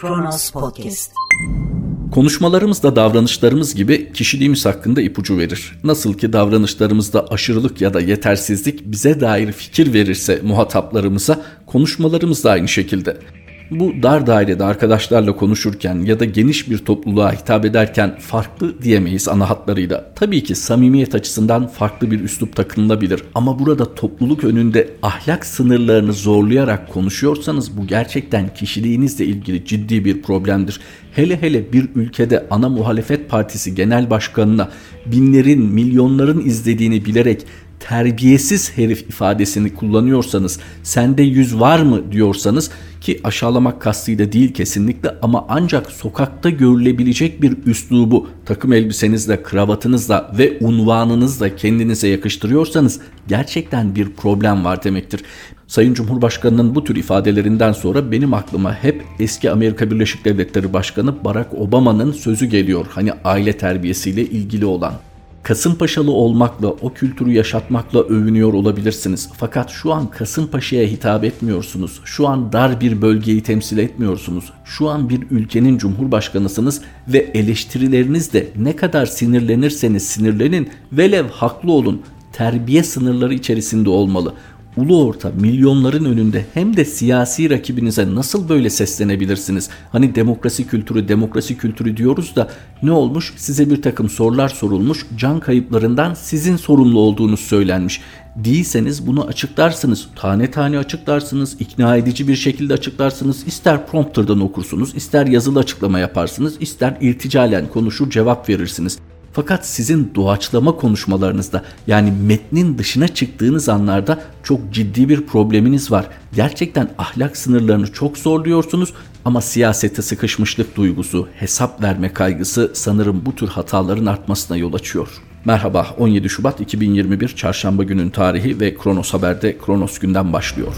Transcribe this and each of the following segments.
Kronos Podcast. Konuşmalarımız da davranışlarımız gibi kişiliğimiz hakkında ipucu verir. Nasıl ki davranışlarımızda aşırılık ya da yetersizlik bize dair fikir verirse muhataplarımıza konuşmalarımız da aynı şekilde. Bu dar dairede arkadaşlarla konuşurken ya da geniş bir topluluğa hitap ederken farklı diyemeyiz ana hatlarıyla. Tabii ki samimiyet açısından farklı bir üslup takınılabilir ama burada topluluk önünde ahlak sınırlarını zorlayarak konuşuyorsanız bu gerçekten kişiliğinizle ilgili ciddi bir problemdir. Hele hele bir ülkede ana muhalefet partisi genel başkanına binlerin, milyonların izlediğini bilerek terbiyesiz herif ifadesini kullanıyorsanız, sende yüz var mı diyorsanız ki aşağılamak kastıyla değil kesinlikle ama ancak sokakta görülebilecek bir üslubu takım elbisenizle, kravatınızla ve unvanınızla kendinize yakıştırıyorsanız gerçekten bir problem var demektir. Sayın Cumhurbaşkanı'nın bu tür ifadelerinden sonra benim aklıma hep eski Amerika Birleşik Devletleri Başkanı Barack Obama'nın sözü geliyor. Hani aile terbiyesiyle ilgili olan. Kasımpaşalı olmakla, o kültürü yaşatmakla övünüyor olabilirsiniz. Fakat şu an Kasımpaşa'ya hitap etmiyorsunuz. Şu an dar bir bölgeyi temsil etmiyorsunuz. Şu an bir ülkenin cumhurbaşkanısınız ve eleştirilerinizde ne kadar sinirlenirseniz sinirlenin, velev haklı olun. Terbiye sınırları içerisinde olmalı ulu orta milyonların önünde hem de siyasi rakibinize nasıl böyle seslenebilirsiniz? Hani demokrasi kültürü demokrasi kültürü diyoruz da ne olmuş? Size bir takım sorular sorulmuş can kayıplarından sizin sorumlu olduğunuz söylenmiş. Değilseniz bunu açıklarsınız. Tane tane açıklarsınız. ikna edici bir şekilde açıklarsınız. İster prompterdan okursunuz, ister yazılı açıklama yaparsınız, ister irticalen konuşur cevap verirsiniz. Fakat sizin doğaçlama konuşmalarınızda yani metnin dışına çıktığınız anlarda çok ciddi bir probleminiz var. Gerçekten ahlak sınırlarını çok zorluyorsunuz ama siyasete sıkışmışlık duygusu, hesap verme kaygısı sanırım bu tür hataların artmasına yol açıyor. Merhaba 17 Şubat 2021 Çarşamba günün tarihi ve Kronos Haber'de Kronos günden başlıyor.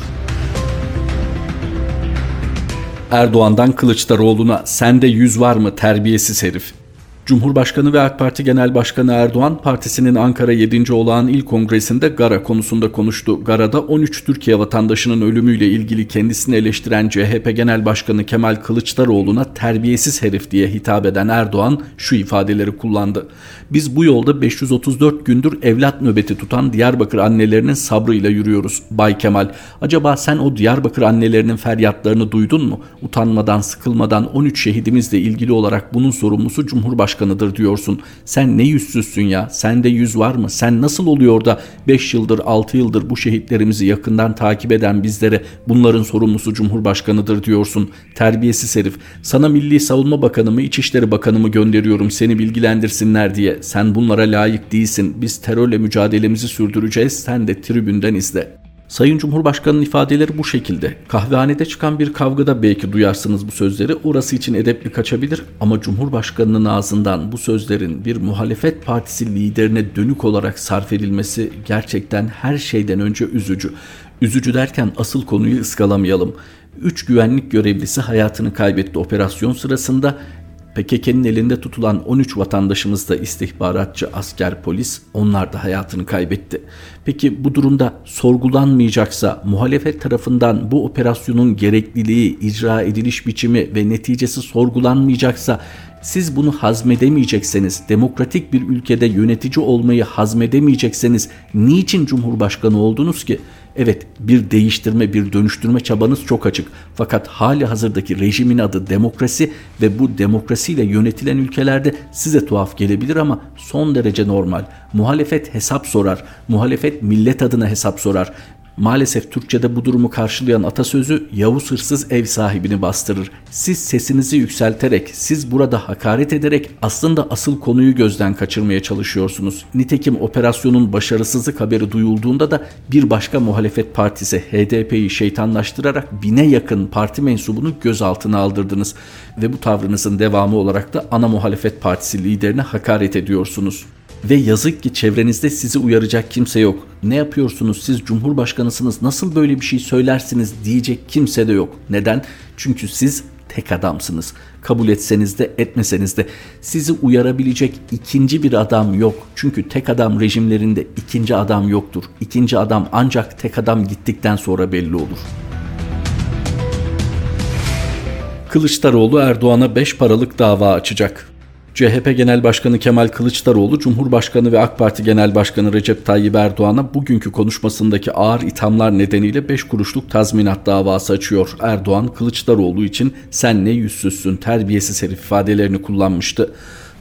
Erdoğan'dan Kılıçdaroğlu'na sende yüz var mı terbiyesiz herif Cumhurbaşkanı ve AK Parti Genel Başkanı Erdoğan partisinin Ankara 7. olağan il kongresinde Gara konusunda konuştu. Gara'da 13 Türkiye vatandaşının ölümüyle ilgili kendisini eleştiren CHP Genel Başkanı Kemal Kılıçdaroğlu'na terbiyesiz herif diye hitap eden Erdoğan şu ifadeleri kullandı. Biz bu yolda 534 gündür evlat nöbeti tutan Diyarbakır annelerinin sabrıyla yürüyoruz. Bay Kemal, acaba sen o Diyarbakır annelerinin feryatlarını duydun mu? Utanmadan, sıkılmadan 13 şehidimizle ilgili olarak bunun sorumlusu Cumhurbaşkanı başkanıdır diyorsun. Sen ne yüzsüzsün ya? Sende yüz var mı? Sen nasıl oluyor da 5 yıldır 6 yıldır bu şehitlerimizi yakından takip eden bizlere bunların sorumlusu Cumhurbaşkanıdır diyorsun. Terbiyesiz herif. Sana Milli Savunma Bakanı mı İçişleri Bakanı mı gönderiyorum seni bilgilendirsinler diye. Sen bunlara layık değilsin. Biz terörle mücadelemizi sürdüreceğiz. Sen de tribünden izle. Sayın Cumhurbaşkanı'nın ifadeleri bu şekilde. Kahvehanede çıkan bir kavgada belki duyarsınız bu sözleri. Orası için edepli kaçabilir ama Cumhurbaşkanı'nın ağzından bu sözlerin bir muhalefet partisi liderine dönük olarak sarf edilmesi gerçekten her şeyden önce üzücü. Üzücü derken asıl konuyu ıskalamayalım. Üç güvenlik görevlisi hayatını kaybetti operasyon sırasında PKK'nın elinde tutulan 13 vatandaşımız da istihbaratçı, asker, polis onlar da hayatını kaybetti. Peki bu durumda sorgulanmayacaksa muhalefet tarafından bu operasyonun gerekliliği, icra ediliş biçimi ve neticesi sorgulanmayacaksa siz bunu hazmedemeyecekseniz, demokratik bir ülkede yönetici olmayı hazmedemeyecekseniz niçin cumhurbaşkanı oldunuz ki? Evet bir değiştirme bir dönüştürme çabanız çok açık. Fakat hali hazırdaki rejimin adı demokrasi ve bu demokrasiyle yönetilen ülkelerde size tuhaf gelebilir ama son derece normal. Muhalefet hesap sorar. Muhalefet millet adına hesap sorar. Maalesef Türkçe'de bu durumu karşılayan atasözü Yavuz hırsız ev sahibini bastırır. Siz sesinizi yükselterek, siz burada hakaret ederek aslında asıl konuyu gözden kaçırmaya çalışıyorsunuz. Nitekim operasyonun başarısızlık haberi duyulduğunda da bir başka muhalefet partisi HDP'yi şeytanlaştırarak bine yakın parti mensubunu gözaltına aldırdınız. Ve bu tavrınızın devamı olarak da ana muhalefet partisi liderine hakaret ediyorsunuz. Ve yazık ki çevrenizde sizi uyaracak kimse yok. Ne yapıyorsunuz siz cumhurbaşkanısınız nasıl böyle bir şey söylersiniz diyecek kimse de yok. Neden? Çünkü siz tek adamsınız. Kabul etseniz de etmeseniz de sizi uyarabilecek ikinci bir adam yok. Çünkü tek adam rejimlerinde ikinci adam yoktur. İkinci adam ancak tek adam gittikten sonra belli olur.'' Kılıçdaroğlu Erdoğan'a 5 paralık dava açacak. CHP Genel Başkanı Kemal Kılıçdaroğlu, Cumhurbaşkanı ve AK Parti Genel Başkanı Recep Tayyip Erdoğan'a bugünkü konuşmasındaki ağır ithamlar nedeniyle 5 kuruşluk tazminat davası açıyor. Erdoğan, Kılıçdaroğlu için sen ne yüzsüzsün, terbiyesiz herif ifadelerini kullanmıştı.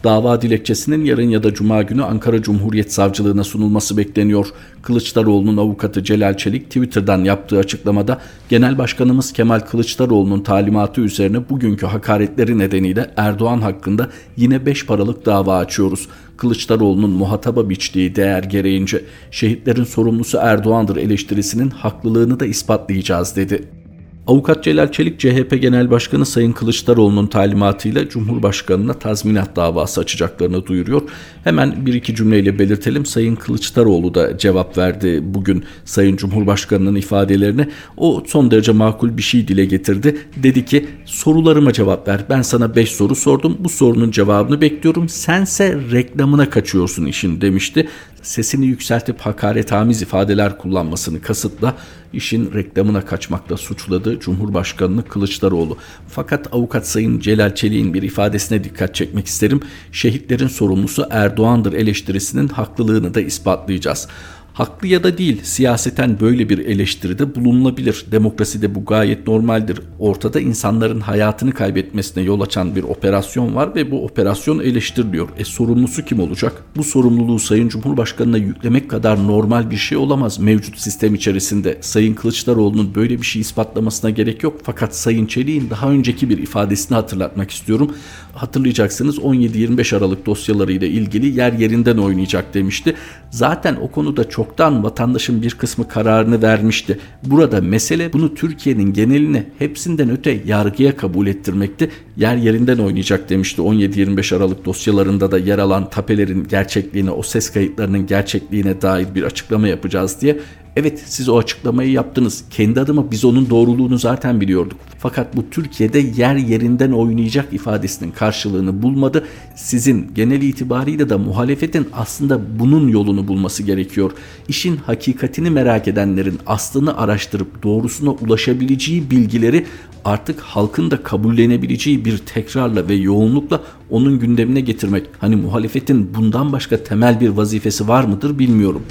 Dava dilekçesinin yarın ya da cuma günü Ankara Cumhuriyet Savcılığına sunulması bekleniyor. Kılıçdaroğlu'nun avukatı Celal Çelik Twitter'dan yaptığı açıklamada Genel Başkanımız Kemal Kılıçdaroğlu'nun talimatı üzerine bugünkü hakaretleri nedeniyle Erdoğan hakkında yine 5 paralık dava açıyoruz. Kılıçdaroğlu'nun muhataba biçtiği değer gereğince şehitlerin sorumlusu Erdoğan'dır eleştirisinin haklılığını da ispatlayacağız dedi. Avukat Celal Çelik CHP Genel Başkanı Sayın Kılıçdaroğlu'nun talimatıyla Cumhurbaşkanı'na tazminat davası açacaklarını duyuruyor. Hemen bir iki cümleyle belirtelim. Sayın Kılıçdaroğlu da cevap verdi bugün Sayın Cumhurbaşkanı'nın ifadelerine. O son derece makul bir şey dile getirdi. Dedi ki sorularıma cevap ver. Ben sana 5 soru sordum. Bu sorunun cevabını bekliyorum. Sense reklamına kaçıyorsun işin demişti sesini yükseltip hakaretamiz ifadeler kullanmasını kasıtla işin reklamına kaçmakla suçladı Cumhurbaşkanını Kılıçdaroğlu. Fakat avukat Sayın Celal Çelik'in bir ifadesine dikkat çekmek isterim. Şehitlerin sorumlusu Erdoğan'dır eleştirisinin haklılığını da ispatlayacağız. Haklı ya da değil siyaseten böyle bir eleştiride bulunulabilir. Demokraside bu gayet normaldir. Ortada insanların hayatını kaybetmesine yol açan bir operasyon var ve bu operasyon eleştiriliyor. E sorumlusu kim olacak? Bu sorumluluğu Sayın Cumhurbaşkanı'na yüklemek kadar normal bir şey olamaz mevcut sistem içerisinde. Sayın Kılıçdaroğlu'nun böyle bir şey ispatlamasına gerek yok. Fakat Sayın Çelik'in daha önceki bir ifadesini hatırlatmak istiyorum. Hatırlayacaksınız 17-25 Aralık dosyalarıyla ilgili yer yerinden oynayacak demişti. Zaten o konuda çok çoktan vatandaşın bir kısmı kararını vermişti. Burada mesele bunu Türkiye'nin geneline hepsinden öte yargıya kabul ettirmekti. Yer yerinden oynayacak demişti 17-25 Aralık dosyalarında da yer alan tapelerin gerçekliğine, o ses kayıtlarının gerçekliğine dair bir açıklama yapacağız diye. Evet siz o açıklamayı yaptınız. Kendi adıma biz onun doğruluğunu zaten biliyorduk. Fakat bu Türkiye'de yer yerinden oynayacak ifadesinin karşılığını bulmadı. Sizin genel itibariyle de muhalefetin aslında bunun yolunu bulması gerekiyor. İşin hakikatini merak edenlerin aslını araştırıp doğrusuna ulaşabileceği bilgileri artık halkın da kabullenebileceği bir tekrarla ve yoğunlukla onun gündemine getirmek. Hani muhalefetin bundan başka temel bir vazifesi var mıdır bilmiyorum.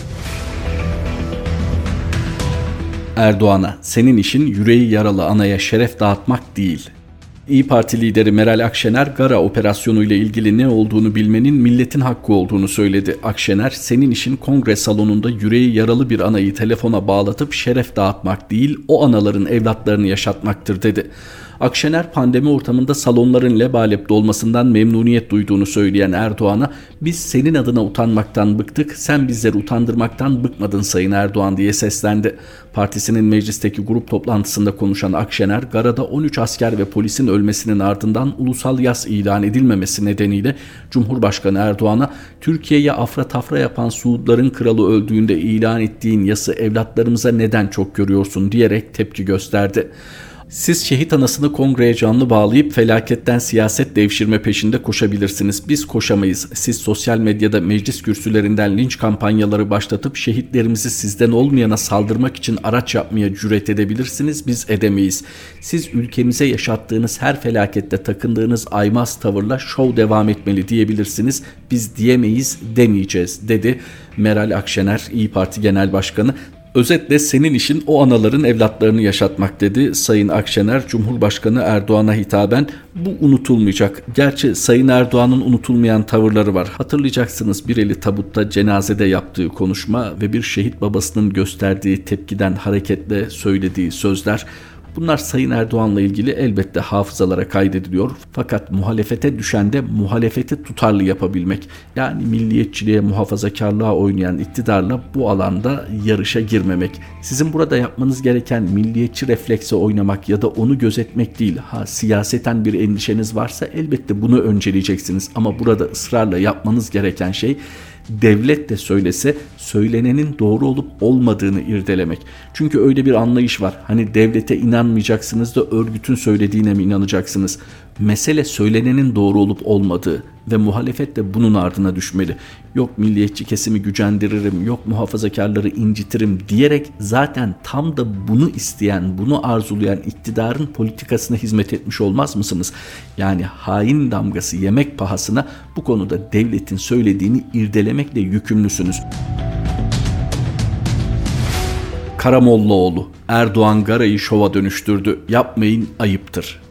Erdoğan'a senin işin yüreği yaralı anaya şeref dağıtmak değil. İyi Parti lideri Meral Akşener Gara operasyonu ile ilgili ne olduğunu bilmenin milletin hakkı olduğunu söyledi. Akşener senin işin kongre salonunda yüreği yaralı bir anayı telefona bağlatıp şeref dağıtmak değil o anaların evlatlarını yaşatmaktır dedi. Akşener pandemi ortamında salonların lebalep dolmasından memnuniyet duyduğunu söyleyen Erdoğan'a biz senin adına utanmaktan bıktık sen bizleri utandırmaktan bıkmadın Sayın Erdoğan diye seslendi. Partisinin meclisteki grup toplantısında konuşan Akşener Gara'da 13 asker ve polisin ölmesinin ardından ulusal yas ilan edilmemesi nedeniyle Cumhurbaşkanı Erdoğan'a Türkiye'ye afra tafra yapan Suudların kralı öldüğünde ilan ettiğin yası evlatlarımıza neden çok görüyorsun diyerek tepki gösterdi. Siz şehit anasını kongreye canlı bağlayıp felaketten siyaset devşirme peşinde koşabilirsiniz. Biz koşamayız. Siz sosyal medyada meclis kürsülerinden linç kampanyaları başlatıp şehitlerimizi sizden olmayana saldırmak için araç yapmaya cüret edebilirsiniz. Biz edemeyiz. Siz ülkemize yaşattığınız her felakette takındığınız aymaz tavırla şov devam etmeli diyebilirsiniz. Biz diyemeyiz demeyeceğiz dedi. Meral Akşener İyi Parti Genel Başkanı Özetle senin işin o anaların evlatlarını yaşatmak dedi Sayın Akşener Cumhurbaşkanı Erdoğan'a hitaben. Bu unutulmayacak. Gerçi Sayın Erdoğan'ın unutulmayan tavırları var. Hatırlayacaksınız bir eli tabutta cenazede yaptığı konuşma ve bir şehit babasının gösterdiği tepkiden hareketle söylediği sözler Bunlar Sayın Erdoğan'la ilgili elbette hafızalara kaydediliyor. Fakat muhalefete düşen de muhalefeti tutarlı yapabilmek. Yani milliyetçiliğe, muhafazakarlığa oynayan iktidarla bu alanda yarışa girmemek. Sizin burada yapmanız gereken milliyetçi reflekse oynamak ya da onu gözetmek değil. Ha siyaseten bir endişeniz varsa elbette bunu önceleyeceksiniz. Ama burada ısrarla yapmanız gereken şey devlet de söylese söylenenin doğru olup olmadığını irdelemek. Çünkü öyle bir anlayış var. Hani devlete inanmayacaksınız da örgütün söylediğine mi inanacaksınız? Mesele söylenenin doğru olup olmadığı ve muhalefet de bunun ardına düşmeli. Yok milliyetçi kesimi gücendiririm, yok muhafazakarları incitirim diyerek zaten tam da bunu isteyen, bunu arzulayan iktidarın politikasına hizmet etmiş olmaz mısınız? Yani hain damgası yemek pahasına bu konuda devletin söylediğini irdelemekle yükümlüsünüz. Karamollaoğlu, Erdoğan Gara'yı şova dönüştürdü. Yapmayın ayıptır.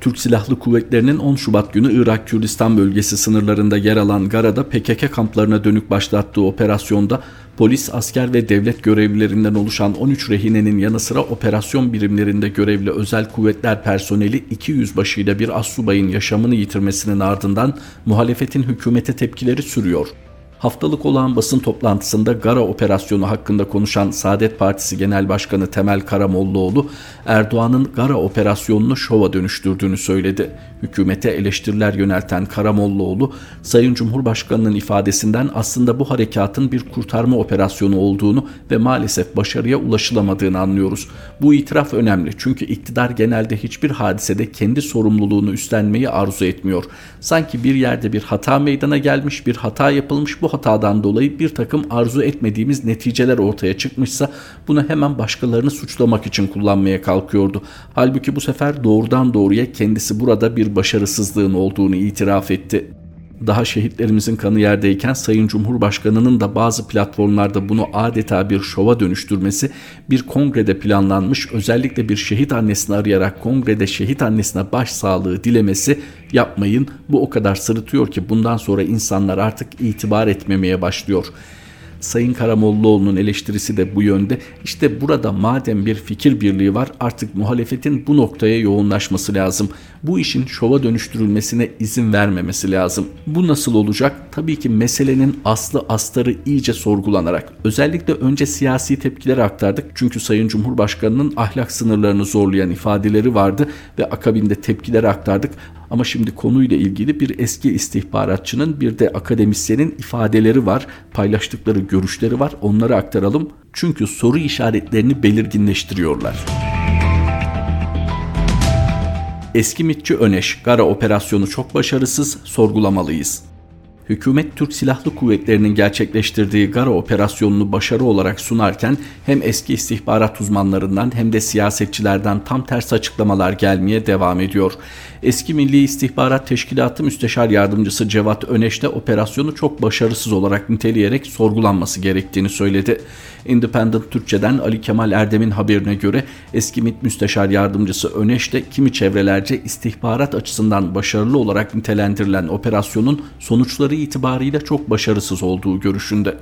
Türk Silahlı Kuvvetleri'nin 10 Şubat günü Irak Kürdistan bölgesi sınırlarında yer alan Gara'da PKK kamplarına dönük başlattığı operasyonda polis, asker ve devlet görevlilerinden oluşan 13 rehinenin yanı sıra operasyon birimlerinde görevli özel kuvvetler personeli 200 başıyla bir assubayın yaşamını yitirmesinin ardından muhalefetin hükümete tepkileri sürüyor. Haftalık olan basın toplantısında Gara operasyonu hakkında konuşan Saadet Partisi Genel Başkanı Temel Karamollaoğlu, Erdoğan'ın Gara operasyonunu şova dönüştürdüğünü söyledi. Hükümete eleştiriler yönelten Karamollaoğlu, Sayın Cumhurbaşkanı'nın ifadesinden aslında bu harekatın bir kurtarma operasyonu olduğunu ve maalesef başarıya ulaşılamadığını anlıyoruz. Bu itiraf önemli çünkü iktidar genelde hiçbir hadisede kendi sorumluluğunu üstlenmeyi arzu etmiyor. Sanki bir yerde bir hata meydana gelmiş, bir hata yapılmış bu hatadan dolayı bir takım arzu etmediğimiz neticeler ortaya çıkmışsa bunu hemen başkalarını suçlamak için kullanmaya kalkıyordu. Halbuki bu sefer doğrudan doğruya kendisi burada bir başarısızlığın olduğunu itiraf etti daha şehitlerimizin kanı yerdeyken Sayın Cumhurbaşkanı'nın da bazı platformlarda bunu adeta bir şova dönüştürmesi bir kongrede planlanmış özellikle bir şehit annesini arayarak kongrede şehit annesine başsağlığı dilemesi yapmayın bu o kadar sırıtıyor ki bundan sonra insanlar artık itibar etmemeye başlıyor. Sayın Karamollaoğlu'nun eleştirisi de bu yönde. İşte burada madem bir fikir birliği var artık muhalefetin bu noktaya yoğunlaşması lazım. Bu işin şova dönüştürülmesine izin vermemesi lazım. Bu nasıl olacak? Tabii ki meselenin aslı astarı iyice sorgulanarak. Özellikle önce siyasi tepkileri aktardık. Çünkü Sayın Cumhurbaşkanı'nın ahlak sınırlarını zorlayan ifadeleri vardı ve akabinde tepkileri aktardık. Ama şimdi konuyla ilgili bir eski istihbaratçının bir de akademisyenin ifadeleri var. Paylaştıkları görüşleri var. Onları aktaralım. Çünkü soru işaretlerini belirginleştiriyorlar. Eski mitçi Öneş, Gara operasyonu çok başarısız, sorgulamalıyız. Hükümet Türk Silahlı Kuvvetleri'nin gerçekleştirdiği Gara operasyonunu başarı olarak sunarken hem eski istihbarat uzmanlarından hem de siyasetçilerden tam tersi açıklamalar gelmeye devam ediyor. Eski Milli İstihbarat Teşkilatı Müsteşar Yardımcısı Cevat Öneş de operasyonu çok başarısız olarak niteleyerek sorgulanması gerektiğini söyledi. Independent Türkçe'den Ali Kemal Erdem'in haberine göre eski MİT Müsteşar Yardımcısı Öneş de kimi çevrelerce istihbarat açısından başarılı olarak nitelendirilen operasyonun sonuçları itibariyle çok başarısız olduğu görüşünde.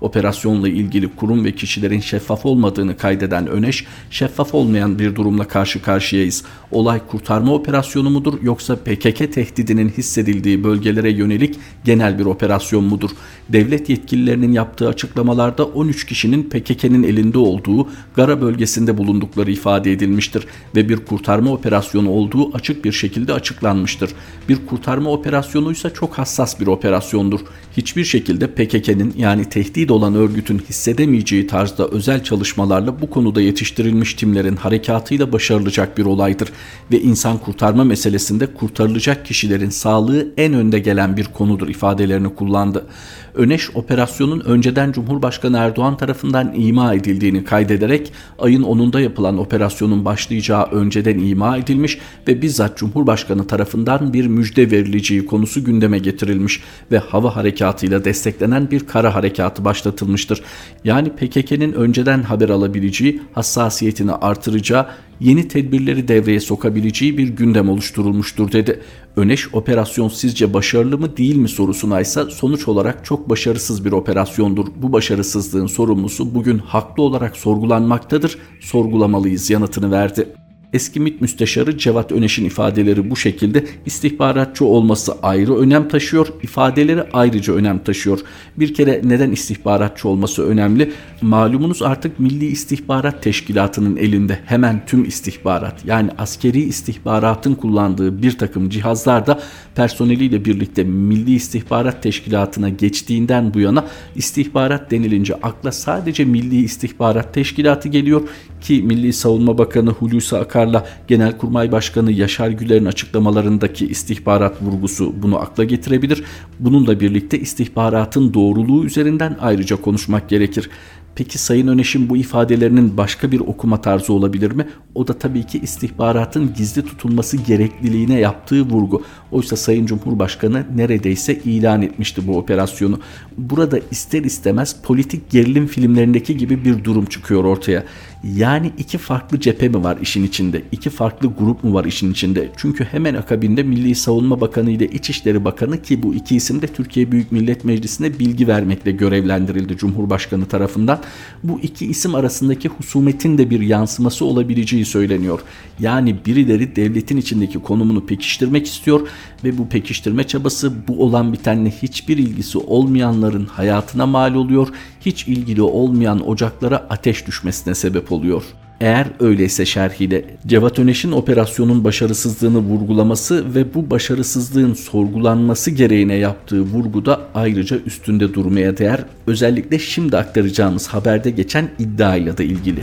Operasyonla ilgili kurum ve kişilerin şeffaf olmadığını kaydeden Öneş, şeffaf olmayan bir durumla karşı karşıyayız. Olay kurtarma operasyonu mudur yoksa PKK tehdidinin hissedildiği bölgelere yönelik genel bir operasyon mudur? Devlet yetkililerinin yaptığı açıklamalarda 13 kişinin PKK'nın elinde olduğu Gara bölgesinde bulundukları ifade edilmiştir ve bir kurtarma operasyonu olduğu açık bir şekilde açıklanmıştır. Bir kurtarma operasyonuysa çok hassas bir operasyondur. Hiçbir şekilde PKK'nın yani tehdit tehdit olan örgütün hissedemeyeceği tarzda özel çalışmalarla bu konuda yetiştirilmiş timlerin harekatıyla başarılacak bir olaydır ve insan kurtarma meselesinde kurtarılacak kişilerin sağlığı en önde gelen bir konudur ifadelerini kullandı. Öneş operasyonun önceden Cumhurbaşkanı Erdoğan tarafından ima edildiğini kaydederek ayın 10'unda yapılan operasyonun başlayacağı önceden ima edilmiş ve bizzat Cumhurbaşkanı tarafından bir müjde verileceği konusu gündeme getirilmiş ve hava harekatıyla desteklenen bir kara harekatı başlatılmıştır. Yani PKK'nın önceden haber alabileceği, hassasiyetini artıracağı yeni tedbirleri devreye sokabileceği bir gündem oluşturulmuştur dedi. Öneş operasyon sizce başarılı mı değil mi sorusuna ise sonuç olarak çok başarısız bir operasyondur. Bu başarısızlığın sorumlusu bugün haklı olarak sorgulanmaktadır, sorgulamalıyız yanıtını verdi. Eski MİT Müsteşarı Cevat Öneş'in ifadeleri bu şekilde istihbaratçı olması ayrı önem taşıyor, ifadeleri ayrıca önem taşıyor. Bir kere neden istihbaratçı olması önemli? Malumunuz artık Milli İstihbarat Teşkilatı'nın elinde hemen tüm istihbarat yani askeri istihbaratın kullandığı bir takım cihazlar da personeliyle birlikte Milli İstihbarat Teşkilatı'na geçtiğinden bu yana istihbarat denilince akla sadece Milli İstihbarat Teşkilatı geliyor ki Milli Savunma Bakanı Hulusi Akar'la Genelkurmay Başkanı Yaşar Güler'in açıklamalarındaki istihbarat vurgusu bunu akla getirebilir. Bununla birlikte istihbaratın doğruluğu üzerinden ayrıca konuşmak gerekir. Peki Sayın Öneş'in bu ifadelerinin başka bir okuma tarzı olabilir mi? O da tabii ki istihbaratın gizli tutulması gerekliliğine yaptığı vurgu. Oysa Sayın Cumhurbaşkanı neredeyse ilan etmişti bu operasyonu. Burada ister istemez politik gerilim filmlerindeki gibi bir durum çıkıyor ortaya. Yani iki farklı cephe mi var işin içinde? İki farklı grup mu var işin içinde? Çünkü hemen akabinde Milli Savunma Bakanı ile İçişleri Bakanı ki bu iki isim de Türkiye Büyük Millet Meclisi'ne bilgi vermekle görevlendirildi Cumhurbaşkanı tarafından. Bu iki isim arasındaki husumetin de bir yansıması olabileceği söyleniyor. Yani birileri devletin içindeki konumunu pekiştirmek istiyor ve bu pekiştirme çabası bu olan bitenle hiçbir ilgisi olmayanların hayatına mal oluyor. Hiç ilgili olmayan ocaklara ateş düşmesine sebep oluyor. Eğer öyleyse şerhiyle Cevat Öneş'in operasyonun başarısızlığını vurgulaması ve bu başarısızlığın sorgulanması gereğine yaptığı vurguda ayrıca üstünde durmaya değer. Özellikle şimdi aktaracağımız haberde geçen iddiayla da ilgili.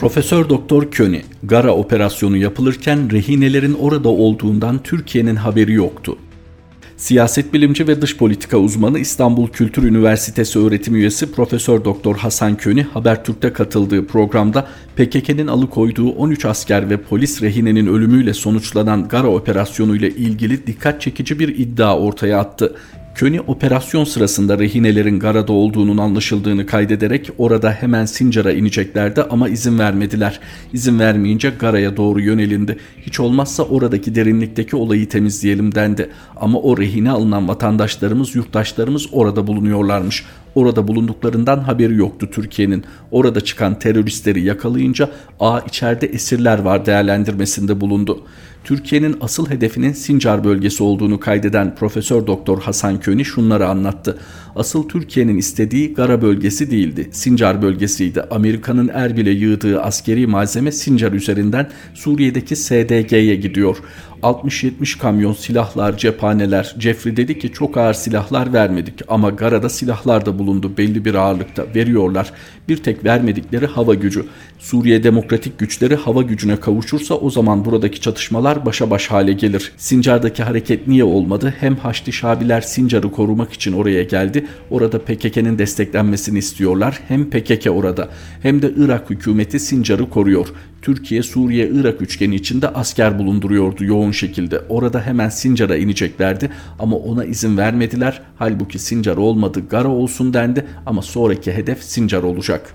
Profesör Doktor Köni, Gara operasyonu yapılırken rehinelerin orada olduğundan Türkiye'nin haberi yoktu. Siyaset bilimci ve dış politika uzmanı İstanbul Kültür Üniversitesi öğretim üyesi Profesör Doktor Hasan Köni Habertürk'te katıldığı programda PKK'nın alıkoyduğu 13 asker ve polis rehinenin ölümüyle sonuçlanan Gara operasyonu ile ilgili dikkat çekici bir iddia ortaya attı. Köni operasyon sırasında rehinelerin Gara'da olduğunun anlaşıldığını kaydederek orada hemen Sincar'a ineceklerdi ama izin vermediler. İzin vermeyince Gara'ya doğru yönelindi. Hiç olmazsa oradaki derinlikteki olayı temizleyelim dendi. Ama o rehine alınan vatandaşlarımız, yurttaşlarımız orada bulunuyorlarmış. Orada bulunduklarından haberi yoktu Türkiye'nin. Orada çıkan teröristleri yakalayınca a içeride esirler var değerlendirmesinde bulundu. Türkiye'nin asıl hedefinin Sincar bölgesi olduğunu kaydeden Profesör Doktor Hasan Köni şunları anlattı. Asıl Türkiye'nin istediği Gara bölgesi değildi. Sincar bölgesiydi. Amerika'nın Erbil'e yığdığı askeri malzeme Sincar üzerinden Suriye'deki SDG'ye gidiyor. 60-70 kamyon silahlar, cephaneler. Jeffrey dedi ki çok ağır silahlar vermedik ama Gara'da silahlar da bulundu belli bir ağırlıkta. Veriyorlar. Bir tek vermedikleri hava gücü. Suriye demokratik güçleri hava gücüne kavuşursa o zaman buradaki çatışmalar başa baş hale gelir. Sincar'daki hareket niye olmadı? Hem Haçlı Şabiler Sincar'ı korumak için oraya geldi. Orada PKK'nın desteklenmesini istiyorlar. Hem PKK orada hem de Irak hükümeti Sincar'ı koruyor. Türkiye, Suriye, Irak üçgeni içinde asker bulunduruyordu yoğun şekilde. Orada hemen Sincar'a ineceklerdi ama ona izin vermediler. Halbuki Sincar olmadı, Gara olsun dendi ama sonraki hedef Sincar olacak.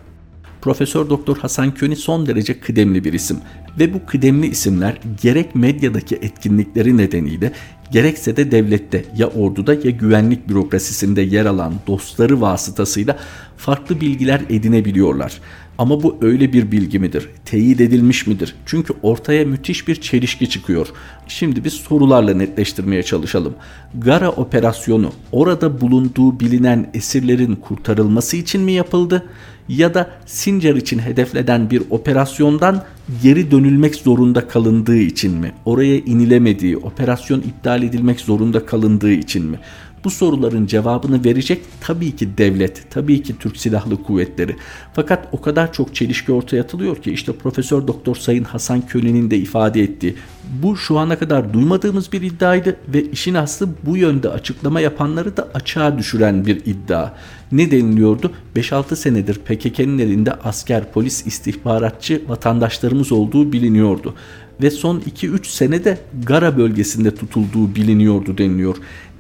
Profesör Doktor Hasan Köni son derece kıdemli bir isim ve bu kıdemli isimler gerek medyadaki etkinlikleri nedeniyle gerekse de devlette ya orduda ya güvenlik bürokrasisinde yer alan dostları vasıtasıyla farklı bilgiler edinebiliyorlar. Ama bu öyle bir bilgi midir? Teyit edilmiş midir? Çünkü ortaya müthiş bir çelişki çıkıyor. Şimdi biz sorularla netleştirmeye çalışalım. Gara operasyonu orada bulunduğu bilinen esirlerin kurtarılması için mi yapıldı? Ya da Sincar için hedefleden bir operasyondan geri dönülmek zorunda kalındığı için mi? Oraya inilemediği, operasyon iptal edilmek zorunda kalındığı için mi? Bu soruların cevabını verecek tabii ki devlet, tabii ki Türk Silahlı Kuvvetleri. Fakat o kadar çok çelişki ortaya atılıyor ki işte Profesör Doktor Sayın Hasan Köle'nin de ifade ettiği bu şu ana kadar duymadığımız bir iddiaydı ve işin aslı bu yönde açıklama yapanları da açığa düşüren bir iddia. Ne deniliyordu? 5-6 senedir PKK'nın elinde asker, polis, istihbaratçı vatandaşlarımız olduğu biliniyordu ve son 2-3 senede Gara bölgesinde tutulduğu biliniyordu deniliyor.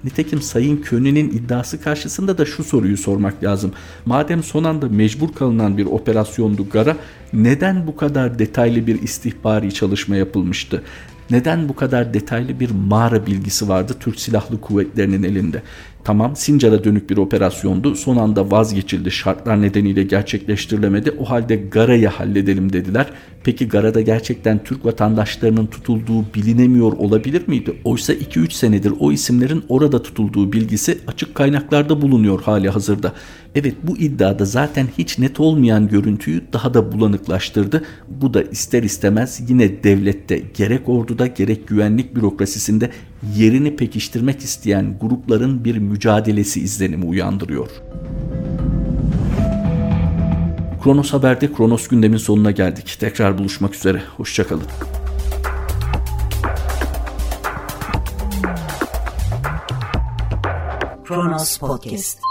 Nitekim Sayın Köni'nin iddiası karşısında da şu soruyu sormak lazım. Madem son anda mecbur kalınan bir operasyondu Gara, neden bu kadar detaylı bir istihbari çalışma yapılmıştı? Neden bu kadar detaylı bir mağara bilgisi vardı Türk Silahlı Kuvvetleri'nin elinde? Tamam Sincar'a dönük bir operasyondu. Son anda vazgeçildi. Şartlar nedeniyle gerçekleştirilemedi. O halde Gara'yı halledelim dediler. Peki Gara'da gerçekten Türk vatandaşlarının tutulduğu bilinemiyor olabilir miydi? Oysa 2-3 senedir o isimlerin orada tutulduğu bilgisi açık kaynaklarda bulunuyor hali hazırda. Evet bu iddiada zaten hiç net olmayan görüntüyü daha da bulanıklaştırdı. Bu da ister istemez yine devlette gerek orduda gerek güvenlik bürokrasisinde yerini pekiştirmek isteyen grupların bir mücadelesi izlenimi uyandırıyor. Kronos Haber'de Kronos gündemin sonuna geldik. Tekrar buluşmak üzere. Hoşçakalın. Kronos Podcast